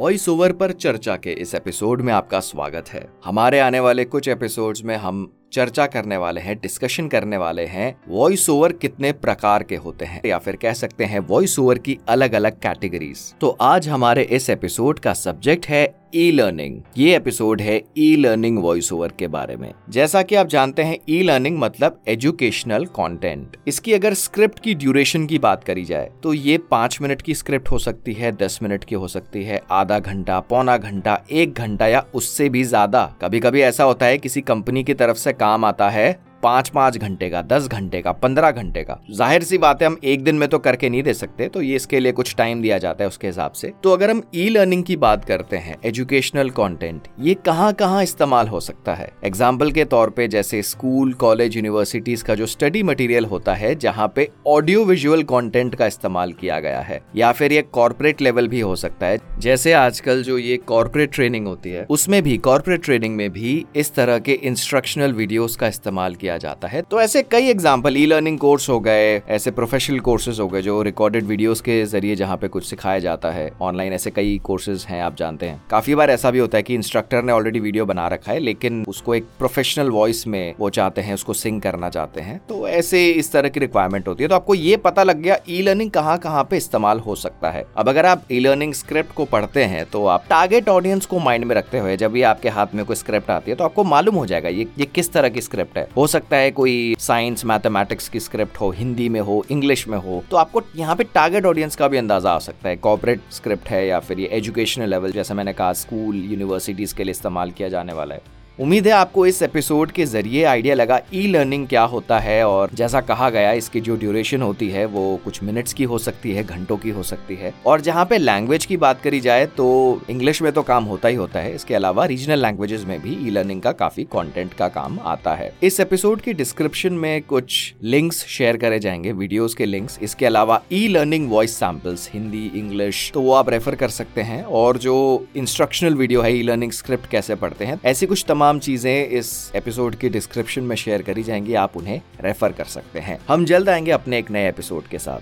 Voice over पर चर्चा के इस एपिसोड में आपका स्वागत है। हमारे आने वाले कुछ एपिसोड्स में हम चर्चा करने वाले हैं डिस्कशन करने वाले हैं वॉइस ओवर कितने प्रकार के होते हैं, या फिर कह सकते हैं वॉइस ओवर की अलग अलग कैटेगरीज तो आज हमारे इस एपिसोड का सब्जेक्ट है ई लर्निंग ये एपिसोड है ई लर्निंग वॉइस ओवर के बारे में। जैसा कि आप जानते हैं ई लर्निंग मतलब एजुकेशनल कंटेंट इसकी अगर स्क्रिप्ट की ड्यूरेशन की बात करी जाए तो ये पाँच मिनट की स्क्रिप्ट हो सकती है, दस मिनट की हो सकती है, आधा घंटा, पौना घंटा, एक घंटा या उससे भी ज़्यादा। कभी कभी ऐसा होता है, किसी कंपनी की तरफ़ से काम आता है पाँच पाँच घंटे का, दस घंटे का, पंद्रह घंटे का। ज़ाहिर सी बात है, हम एक दिन में तो करके नहीं दे सकते तो ये इसके लिए कुछ टाइम दिया जाता है उसके हिसाब से। तो अगर हम ई लर्निंग की बात करते हैं एजुकेशनल कॉन्टेंट ये कहाँ कहाँ इस्तेमाल हो सकता है? एग्ज़ाम्पल के तौर पर जैसे स्कूल कॉलेज यूनिवर्सिटीज का जो स्टडी मटीरियल होता है, जहाँ पे ऑडियो विजुअल कॉन्टेंट का इस्तेमाल किया गया है। या फिर ये कॉर्पोरेट लेवल भी हो सकता है, जैसे आजकल जो ये कॉर्पोरेट ट्रेनिंग होती है, उसमें भी कॉर्पोरेट ट्रेनिंग में भी इस तरह के इंस्ट्रक्शनल वीडियोस का इस्तेमाल किया किया जाता है। तो ऐसे कई एग्ज़ाम्पल ई लर्निंग कोर्स हो गए, ऐसे प्रोफेशनल कोर्सेज हो गए जो रिकॉर्डेड वीडियोस के ज़रिए जहाँ पे कुछ सिखाया जाता है। ऑनलाइन ऐसे कई कोर्सेज हैं, आप जानते हैं। काफ़ी बार ऐसा भी होता है कि इंस्ट्रक्टर ने ऑलरेडी वीडियो बना रखा है, लेकिन उसको एक प्रोफेशनल वॉइस में वो चाहते हैं, उसको सिंग करना चाहते हैं। तो ऐसे इस तरह की रिक्वायरमेंट होती है। तो आपको ये पता लग गया ई लर्निंग कहाँ कहाँ पे इस्तेमाल हो सकता है। अब अगर आप ई लर्निंग स्क्रिप्ट को पढ़ते हैं तो आप टारगेट ऑडियंस को माइंड में रखते हुए, जब भी आपके हाथ में कोई स्क्रिप्ट आती है तो आपको मालूम हो जाएगा, ये ये किस तरह की स्क्रिप्ट है। हो सकता है कोई साइंस मैथमेटिक्स की स्क्रिप्ट हो, हिंदी में हो इंग्लिश में हो तो आपको यहाँ पे टारगेट ऑडियंस का भी अंदाज़ा आ सकता है। कॉपरेट स्क्रिप्ट है या फिर ये एजुकेशनल लेवल जैसे मैंने कहा स्कूल यूनिवर्सिटीज के लिए इस्तेमाल किया जाने वाला है। उम्मीद है आपको इस एपिसोड के ज़रिए आइडिया लगा ई लर्निंग क्या होता है और जैसा कहा गया, इसकी जो ड्यूरेशन होती है, वो कुछ मिनट्स की हो सकती है, घंटों की हो सकती है। और जहाँ पे लैंग्वेज की बात करी जाए तो इंग्लिश में तो काम होता ही होता है। इसके अलावा रीजनल लैंग्वेजेस में भी ई लर्निंग का काफ़ी कॉन्टेंट का काम आता है। इस एपिसोड की डिस्क्रिप्शन में कुछ लिंक्स शेयर करे जाएँगे वीडियोज़ के लिंक्स इसके अलावा e learning voice samples Hindi English तो वो आप रेफर कर सकते हैं। और जो इंस्ट्रक्शनल वीडियो है ई लर्निंग स्क्रिप्ट कैसे पढ़ते हैं, ऐसी कुछ तमाम तमाम चीज़ें इस एपिसोड की डिस्क्रिप्शन में शेयर करी जाएँगी, आप उन्हें रेफर कर सकते हैं। हम जल्द आएँगे अपने एक नए एपिसोड के साथ।